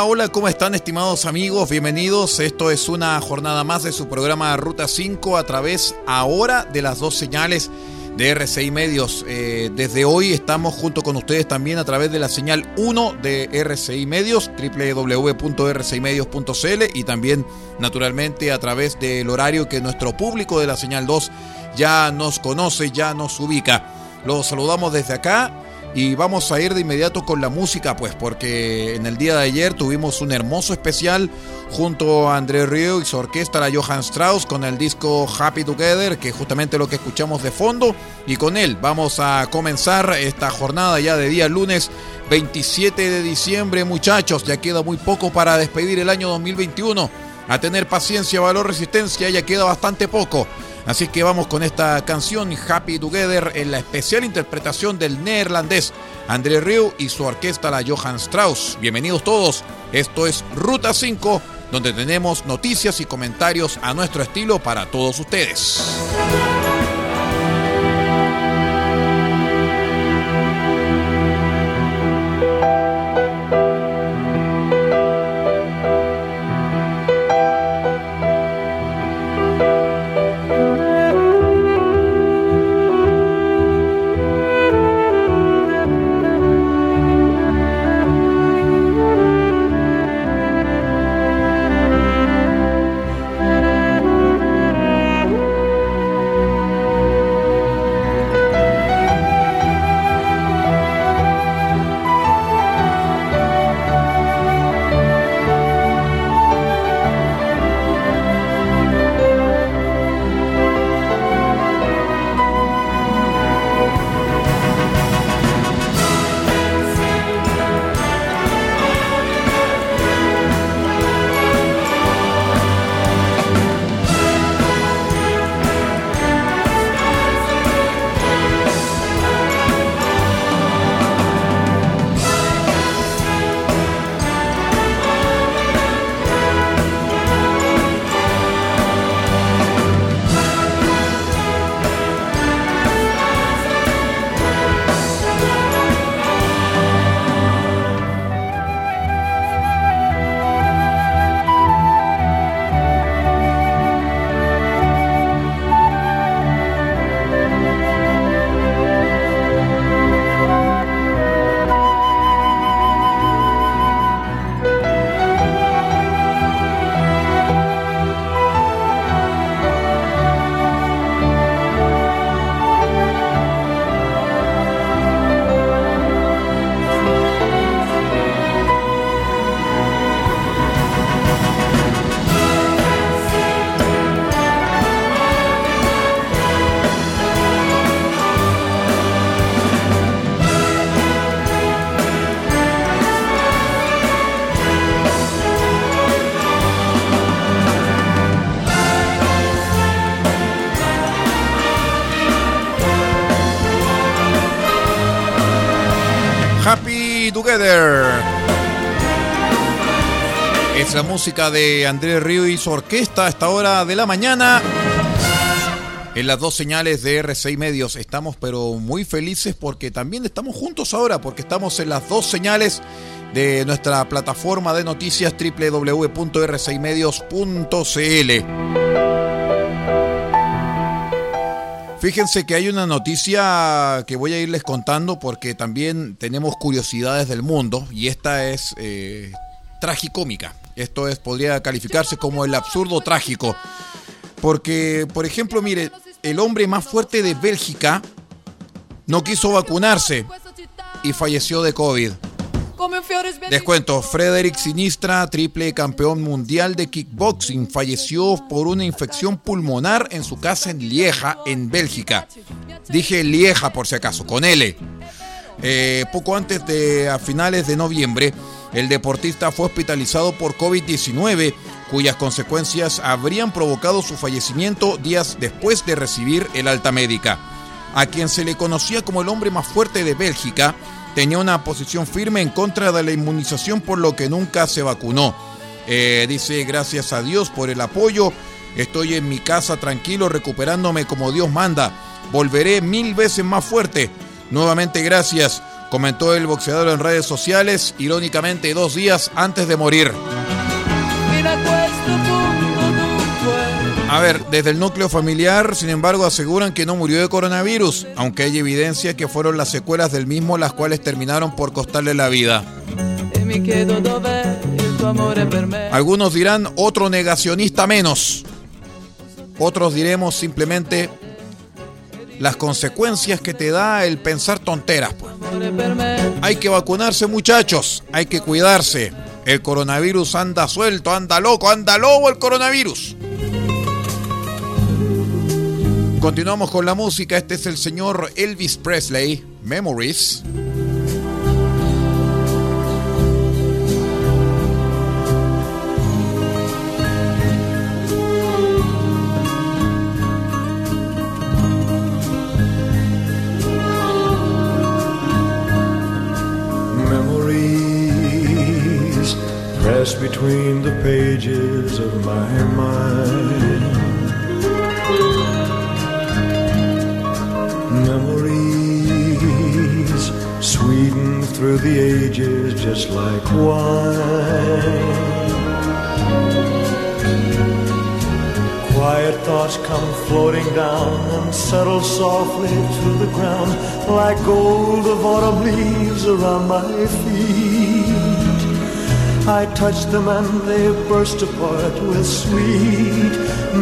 Hola, ¿cómo están estimados amigos? Bienvenidos. Esto es una jornada más de su programa Ruta 5 a través ahora de las dos señales de RCI Medios. Eh, desde hoy estamos junto con ustedes también a través de la señal 1 de RCI Medios, www.rcimedios.cl y también naturalmente a través del horario que nuestro público de la señal 2 ya nos conoce, ya nos ubica. Los saludamos desde acá y vamos a ir de inmediato con la música, pues, porque en el día de ayer tuvimos un hermoso especial junto a André Río y su orquesta, la Johann Strauss, con el disco Happy Together, que es justamente lo que escuchamos de fondo. Y con él vamos a comenzar esta jornada ya de día lunes 27 de diciembre, muchachos. Ya queda muy poco para despedir el año 2021. A tener paciencia, valor, resistencia, ya queda bastante poco. Así que vamos con esta canción Happy Together en la especial interpretación del neerlandés André Rieu y su orquesta la Johann Strauss. Bienvenidos todos. Esto es Ruta 5, donde tenemos noticias y comentarios a nuestro estilo para todos ustedes. Es la música de Andrés Río y su orquesta a esta hora de la mañana. En las dos señales de R6 Medios estamos pero muy felices porque también estamos juntos ahora, porque estamos en las dos señales de nuestra plataforma de noticias www.r6medios.cl. Fíjense que hay una noticia que voy a irles contando porque también tenemos curiosidades del mundo y esta es eh, tragicómica. Esto es, podría calificarse como el absurdo trágico. Porque, por ejemplo, mire, el hombre más fuerte de Bélgica no quiso vacunarse y falleció de COVID. Les cuento, Frederick Sinistra, triple campeón mundial de kickboxing, falleció por una infección pulmonar en su casa en Lieja, en Bélgica. Dije Lieja por si acaso, con L. Eh, poco antes de finales de noviembre, el deportista fue hospitalizado por COVID-19, cuyas consecuencias habrían provocado su fallecimiento días después de recibir el alta médica. A quien se le conocía como el hombre más fuerte de Bélgica, tenía una posición firme en contra de la inmunización por lo que nunca se vacunó. Eh, dice, gracias a Dios por el apoyo, estoy en mi casa tranquilo recuperándome como Dios manda, volveré mil veces más fuerte. Nuevamente gracias, comentó el boxeador en redes sociales, irónicamente dos días antes de morir. A ver, desde el núcleo familiar, sin embargo, aseguran que no murió de coronavirus, aunque hay evidencia que fueron las secuelas del mismo las cuales terminaron por costarle la vida. Algunos dirán otro negacionista menos. Otros diremos simplemente las consecuencias que te da el pensar tonteras. Pues. Hay que vacunarse muchachos, hay que cuidarse. El coronavirus anda suelto, anda loco, anda lobo el coronavirus. Continuamos con la música. Este es el señor Elvis Presley, Memories. Memories press between the pages of my mind. Through the ages just like wine. Quiet thoughts come floating down and settle softly to the ground like gold of autumn leaves around my feet. I touch them and they burst apart with sweet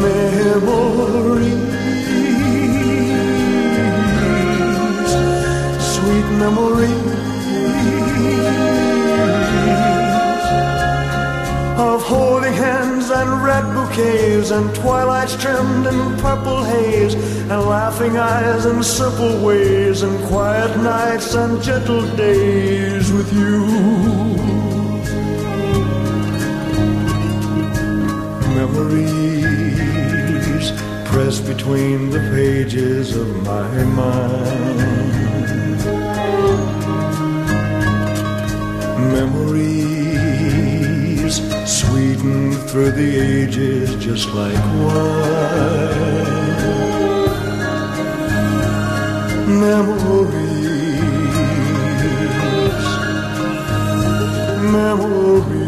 memories. sweet memories holding hands and red bouquets and twilights trimmed in purple haze and laughing eyes and simple ways and quiet nights and gentle days with you. Memories press between the pages of my mind. memories sweeten through the ages just like wine. Memories, memories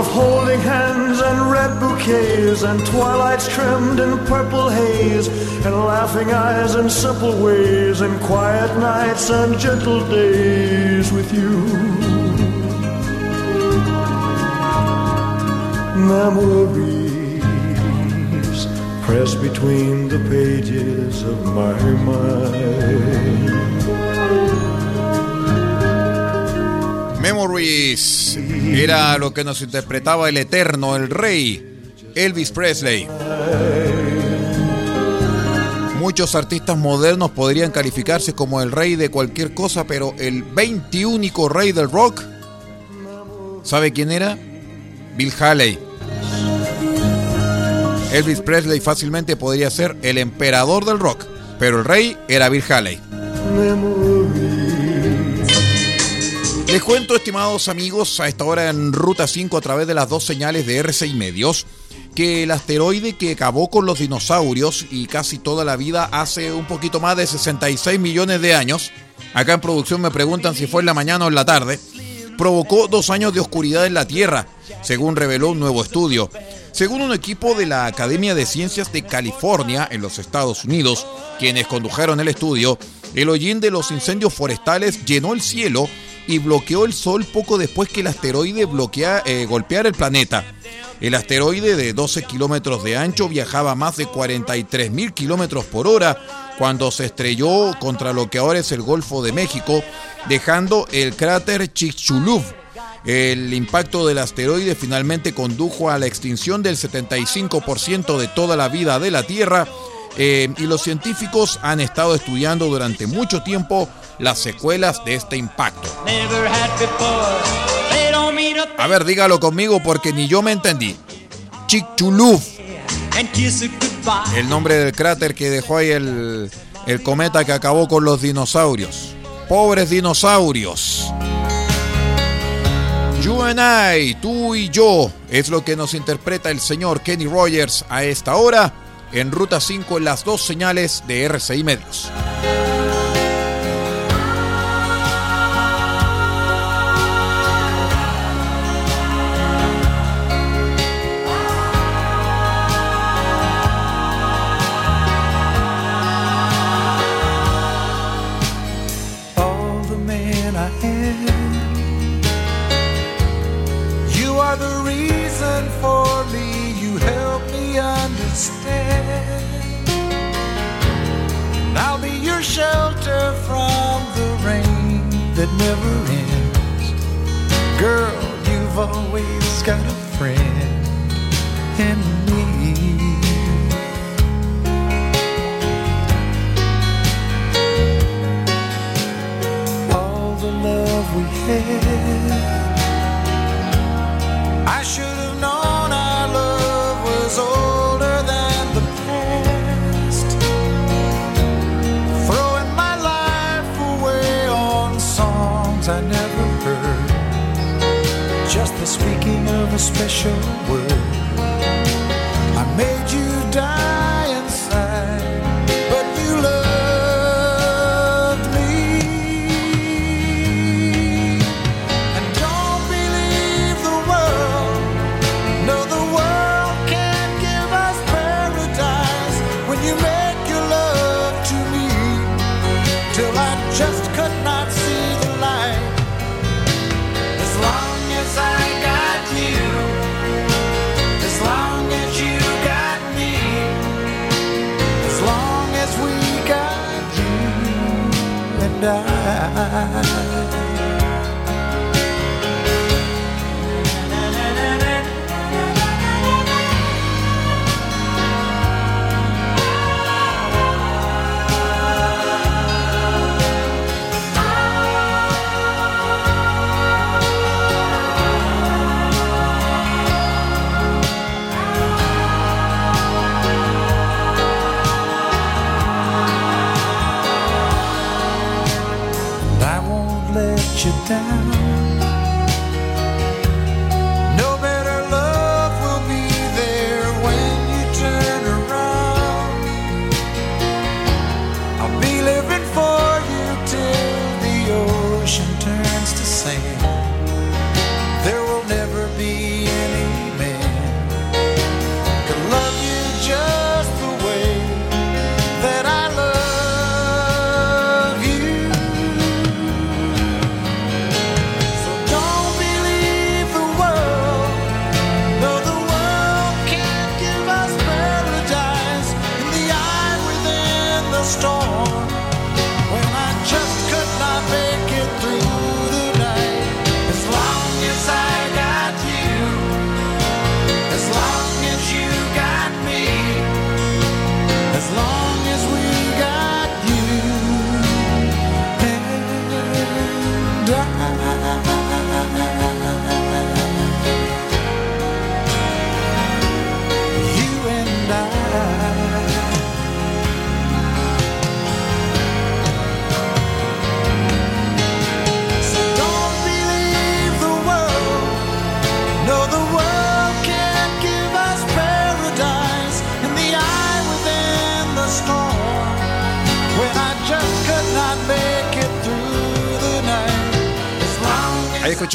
of holding hands and red bouquets and twilights trimmed in purple haze and laughing eyes and simple ways and quiet nights and gentle days with you. Memories press between the pages of my mind. Memories era lo que nos interpretaba el eterno, el rey, Elvis Presley. Muchos artistas modernos podrían calificarse como el rey de cualquier cosa, pero el 21 rey del rock, ¿sabe quién era? Bill Haley. Elvis Presley fácilmente podría ser el emperador del rock, pero el rey era Bill Haley. Les cuento, estimados amigos, a esta hora en Ruta 5 a través de las dos señales de RCI Medios, que el asteroide que acabó con los dinosaurios y casi toda la vida hace un poquito más de 66 millones de años, acá en producción me preguntan si fue en la mañana o en la tarde, provocó dos años de oscuridad en la Tierra, según reveló un nuevo estudio. Según un equipo de la Academia de Ciencias de California en los Estados Unidos, quienes condujeron el estudio, el hollín de los incendios forestales llenó el cielo y bloqueó el sol poco después que el asteroide bloquea, eh, golpeara el planeta. El asteroide de 12 kilómetros de ancho viajaba más de 43 mil kilómetros por hora cuando se estrelló contra lo que ahora es el Golfo de México, dejando el cráter Chicxulub. El impacto del asteroide finalmente condujo a la extinción del 75% de toda la vida de la Tierra eh, y los científicos han estado estudiando durante mucho tiempo las secuelas de este impacto. A ver, dígalo conmigo porque ni yo me entendí. Chicxulub. El nombre del cráter que dejó ahí el, el cometa que acabó con los dinosaurios. Pobres dinosaurios. You and I, tú y yo, es lo que nos interpreta el señor Kenny Rogers a esta hora en Ruta 5 en las dos señales de RCI Medios. Special word. And I.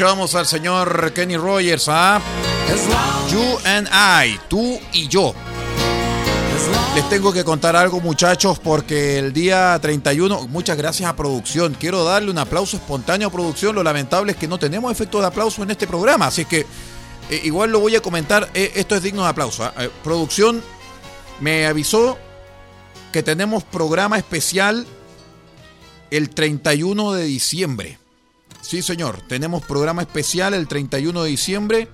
escuchábamos al señor Kenny Rogers, ¿ah? You and I, tú y yo. Les tengo que contar algo, muchachos, porque el día 31, muchas gracias a producción. Quiero darle un aplauso espontáneo a producción. Lo lamentable es que no tenemos efectos de aplauso en este programa, así que eh, igual lo voy a comentar. Eh, esto es digno de aplauso. ¿ah? Eh, producción me avisó que tenemos programa especial el 31 de diciembre. Sí, señor, tenemos programa especial el 31 de diciembre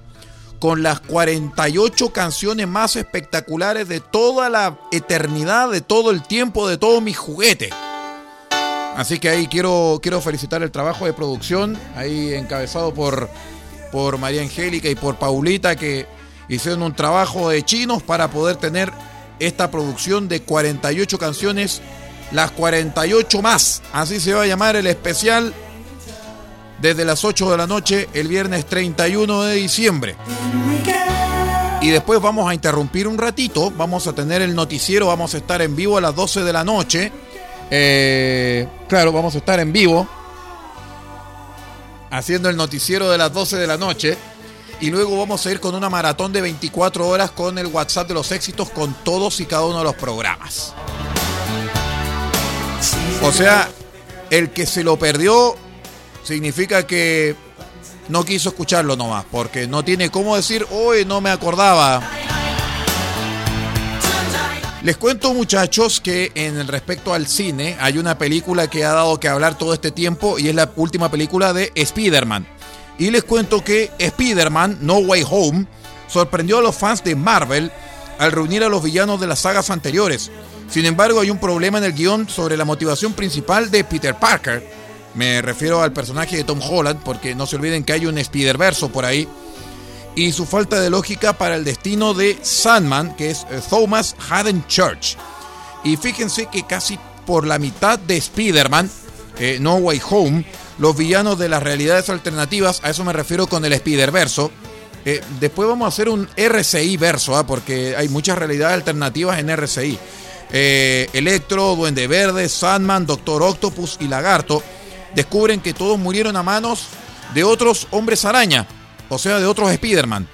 con las 48 canciones más espectaculares de toda la eternidad, de todo el tiempo, de todos mis juguetes. Así que ahí quiero, quiero felicitar el trabajo de producción, ahí encabezado por, por María Angélica y por Paulita, que hicieron un trabajo de chinos para poder tener esta producción de 48 canciones, las 48 más. Así se va a llamar el especial desde las 8 de la noche el viernes 31 de diciembre. Y después vamos a interrumpir un ratito, vamos a tener el noticiero, vamos a estar en vivo a las 12 de la noche. Eh, claro, vamos a estar en vivo haciendo el noticiero de las 12 de la noche. Y luego vamos a ir con una maratón de 24 horas con el WhatsApp de los éxitos con todos y cada uno de los programas. O sea, el que se lo perdió significa que no quiso escucharlo nomás, porque no tiene cómo decir, hoy no me acordaba. Les cuento muchachos que en respecto al cine hay una película que ha dado que hablar todo este tiempo y es la última película de Spider-Man. Y les cuento que Spider-Man No Way Home sorprendió a los fans de Marvel al reunir a los villanos de las sagas anteriores. Sin embargo, hay un problema en el guion sobre la motivación principal de Peter Parker. Me refiero al personaje de Tom Holland, porque no se olviden que hay un Spider-Verso por ahí. Y su falta de lógica para el destino de Sandman, que es eh, Thomas Haden Church. Y fíjense que casi por la mitad de Spider-Man, eh, No Way Home, los villanos de las realidades alternativas, a eso me refiero con el Spider-Verso. Eh, después vamos a hacer un RCI verso, ¿ah? porque hay muchas realidades alternativas en RCI. Electro, Duende Verde, Sandman, Doctor Octopus y Lagarto descubren que todos murieron a manos de otros hombres araña, o sea, de otros Spider-Man.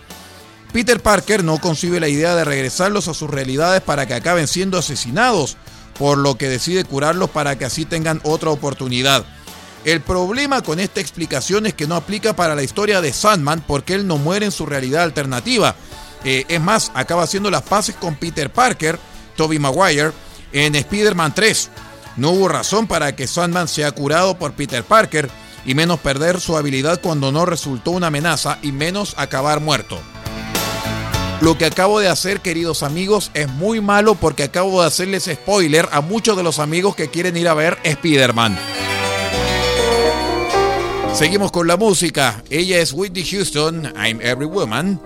Peter Parker no concibe la idea de regresarlos a sus realidades para que acaben siendo asesinados, por lo que decide curarlos para que así tengan otra oportunidad. El problema con esta explicación es que no aplica para la historia de Sandman porque él no muere en su realidad alternativa. Eh, es más, acaba haciendo las paces con Peter Parker, Toby Maguire, en Spider-Man 3. No hubo razón para que Sandman sea curado por Peter Parker, y menos perder su habilidad cuando no resultó una amenaza, y menos acabar muerto. Lo que acabo de hacer, queridos amigos, es muy malo porque acabo de hacerles spoiler a muchos de los amigos que quieren ir a ver Spider-Man. Seguimos con la música. Ella es Whitney Houston, I'm Every Woman.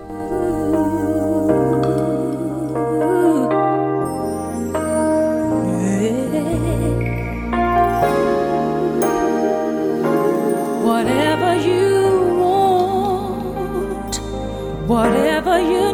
Whatever you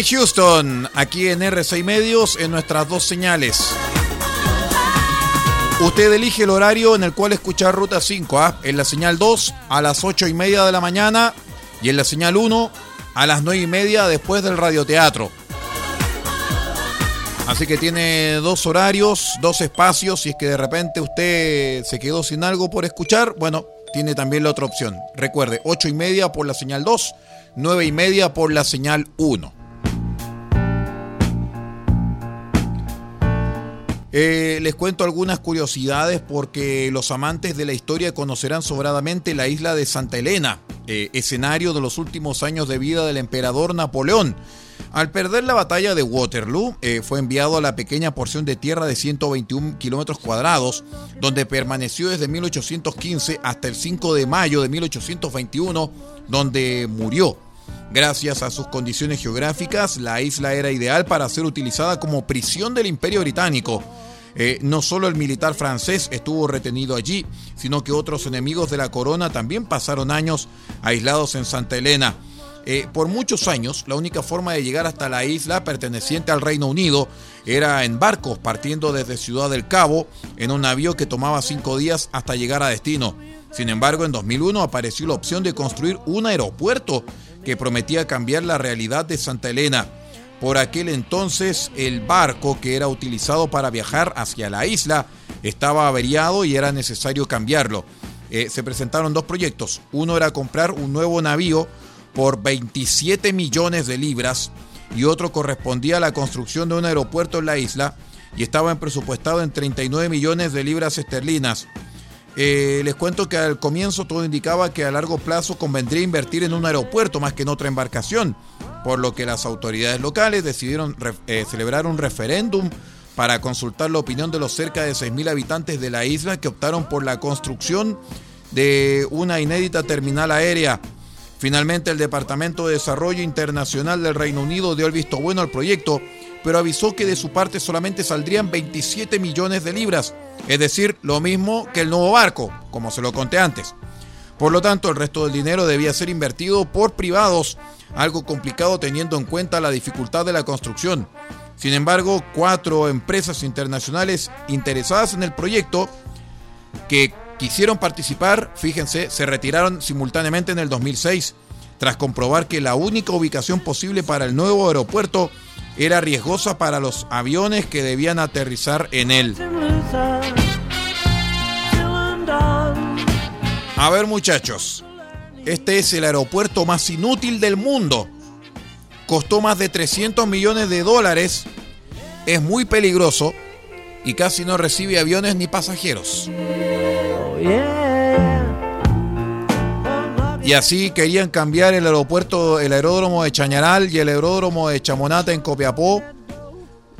Whitney Houston, aquí en R6 Medios, en nuestras dos señales. Usted elige el horario en el cual escuchar Ruta 5, ¿ah? en la señal 2 a las 8 y media de la mañana y en la señal 1 a las 9 y media después del radioteatro. Así que tiene dos horarios, dos espacios. Si es que de repente usted se quedó sin algo por escuchar, bueno, tiene también la otra opción. Recuerde, 8 y media por la señal 2, 9 y media por la señal 1. Eh, les cuento algunas curiosidades porque los amantes de la historia conocerán sobradamente la isla de Santa Elena, eh, escenario de los últimos años de vida del emperador Napoleón. Al perder la batalla de Waterloo, eh, fue enviado a la pequeña porción de tierra de 121 kilómetros cuadrados, donde permaneció desde 1815 hasta el 5 de mayo de 1821, donde murió. Gracias a sus condiciones geográficas, la isla era ideal para ser utilizada como prisión del Imperio Británico. Eh, no solo el militar francés estuvo retenido allí, sino que otros enemigos de la corona también pasaron años aislados en Santa Elena. Eh, por muchos años, la única forma de llegar hasta la isla perteneciente al Reino Unido era en barcos, partiendo desde Ciudad del Cabo en un navío que tomaba cinco días hasta llegar a destino. Sin embargo, en 2001 apareció la opción de construir un aeropuerto que prometía cambiar la realidad de Santa Elena. Por aquel entonces el barco que era utilizado para viajar hacia la isla estaba averiado y era necesario cambiarlo. Eh, se presentaron dos proyectos. Uno era comprar un nuevo navío por 27 millones de libras y otro correspondía a la construcción de un aeropuerto en la isla y estaba presupuestado en 39 millones de libras esterlinas. Eh, les cuento que al comienzo todo indicaba que a largo plazo convendría invertir en un aeropuerto más que en otra embarcación, por lo que las autoridades locales decidieron eh, celebrar un referéndum para consultar la opinión de los cerca de 6.000 habitantes de la isla que optaron por la construcción de una inédita terminal aérea. Finalmente el Departamento de Desarrollo Internacional del Reino Unido dio el visto bueno al proyecto, pero avisó que de su parte solamente saldrían 27 millones de libras es decir, lo mismo que el nuevo barco, como se lo conté antes. Por lo tanto, el resto del dinero debía ser invertido por privados, algo complicado teniendo en cuenta la dificultad de la construcción. Sin embargo, cuatro empresas internacionales interesadas en el proyecto que quisieron participar, fíjense, se retiraron simultáneamente en el 2006, tras comprobar que la única ubicación posible para el nuevo aeropuerto era riesgosa para los aviones que debían aterrizar en él. A ver muchachos, este es el aeropuerto más inútil del mundo. Costó más de 300 millones de dólares, es muy peligroso y casi no recibe aviones ni pasajeros. Y así querían cambiar el aeropuerto, el aeródromo de Chañaral y el aeródromo de Chamonata en Copiapó,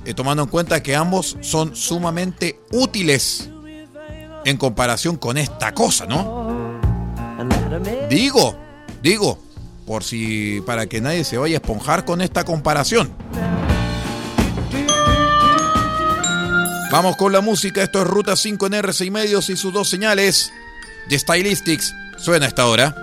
eh, tomando en cuenta que ambos son sumamente útiles en comparación con esta cosa, ¿no? Digo, digo, por si para que nadie se vaya a esponjar con esta comparación. Vamos con la música, esto es Ruta 5 en R6 medios y sus dos señales de Stylistics. Suena esta hora.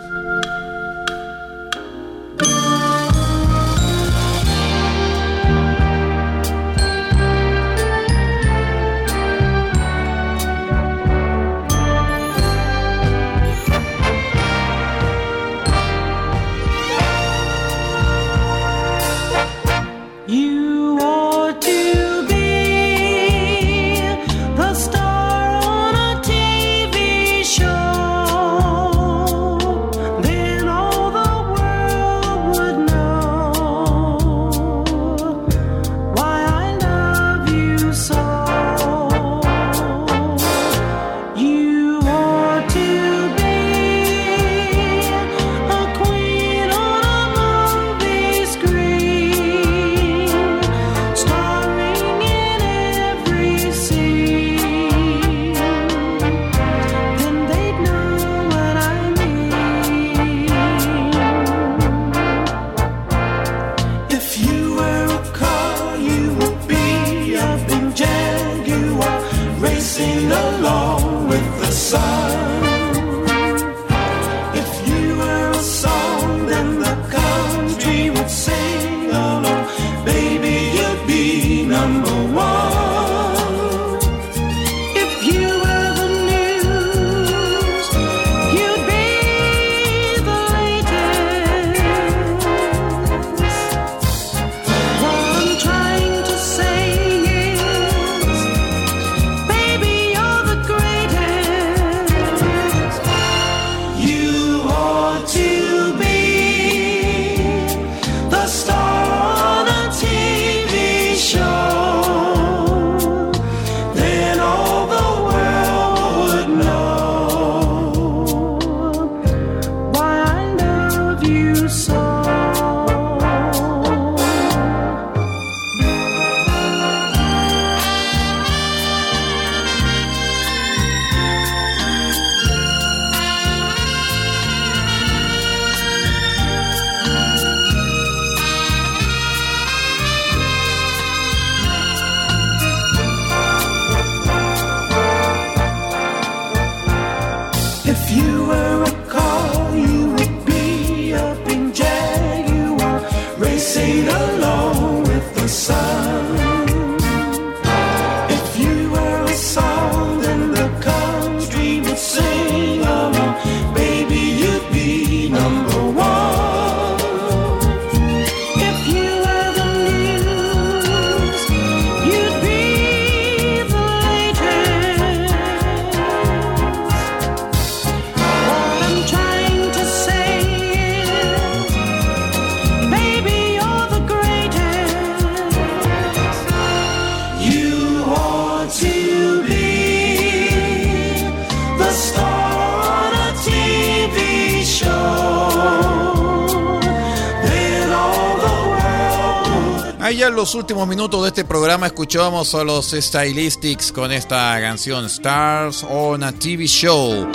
Los últimos minutos de este programa escuchábamos a los Stylistics con esta canción Stars on a TV Show.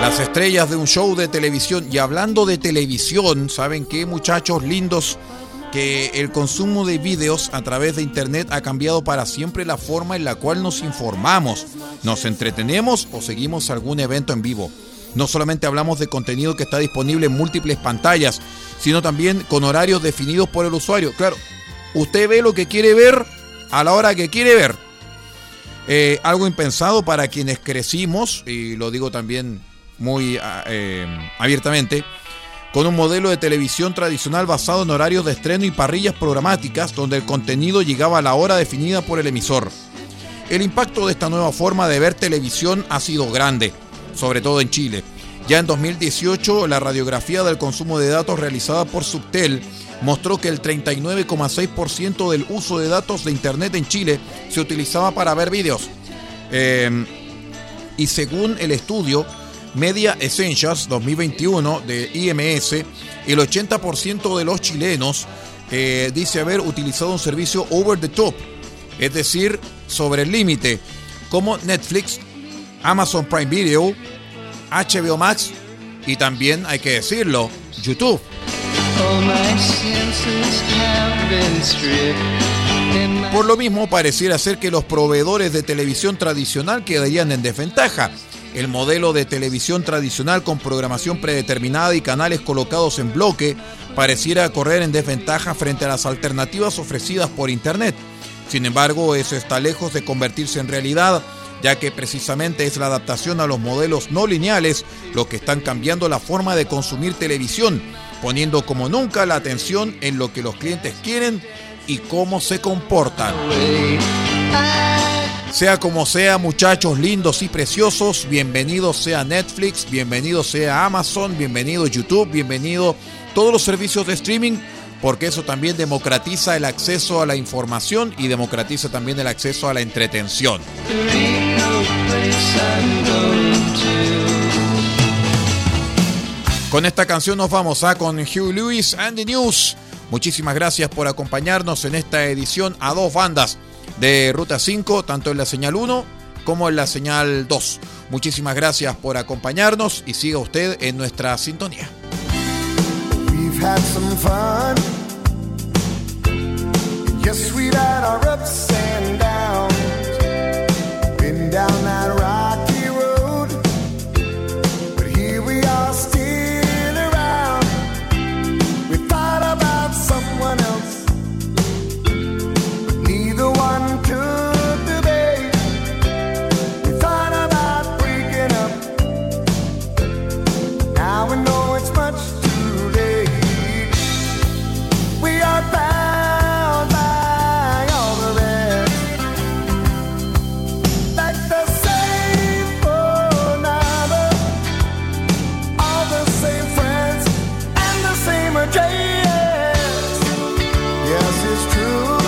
Las estrellas de un show de televisión. Y hablando de televisión, ¿saben qué muchachos lindos? Que el consumo de videos a través de Internet ha cambiado para siempre la forma en la cual nos informamos, nos entretenemos o seguimos algún evento en vivo. No solamente hablamos de contenido que está disponible en múltiples pantallas, sino también con horarios definidos por el usuario. Claro, usted ve lo que quiere ver a la hora que quiere ver. Eh, algo impensado para quienes crecimos, y lo digo también muy ah, eh, abiertamente, con un modelo de televisión tradicional basado en horarios de estreno y parrillas programáticas donde el contenido llegaba a la hora definida por el emisor. El impacto de esta nueva forma de ver televisión ha sido grande, sobre todo en Chile. Ya en 2018, la radiografía del consumo de datos realizada por Subtel mostró que el 39,6% del uso de datos de Internet en Chile se utilizaba para ver vídeos. Eh, y según el estudio Media Essentials 2021 de IMS, el 80% de los chilenos eh, dice haber utilizado un servicio over the top, es decir, sobre el límite, como Netflix, Amazon Prime Video, HBO Max y también, hay que decirlo, YouTube. Por lo mismo, pareciera ser que los proveedores de televisión tradicional quedarían en desventaja. El modelo de televisión tradicional con programación predeterminada y canales colocados en bloque pareciera correr en desventaja frente a las alternativas ofrecidas por Internet. Sin embargo, eso está lejos de convertirse en realidad ya que precisamente es la adaptación a los modelos no lineales lo que están cambiando la forma de consumir televisión, poniendo como nunca la atención en lo que los clientes quieren y cómo se comportan. Sea como sea, muchachos lindos y preciosos, bienvenido sea Netflix, bienvenido sea Amazon, bienvenido YouTube, bienvenido todos los servicios de streaming porque eso también democratiza el acceso a la información y democratiza también el acceso a la entretención. Con esta canción nos vamos a ¿ah? con Hugh Lewis and the News. Muchísimas gracias por acompañarnos en esta edición a dos bandas de Ruta 5, tanto en la señal 1 como en la señal 2. Muchísimas gracias por acompañarnos y siga usted en nuestra sintonía. Yes, and down. this is true.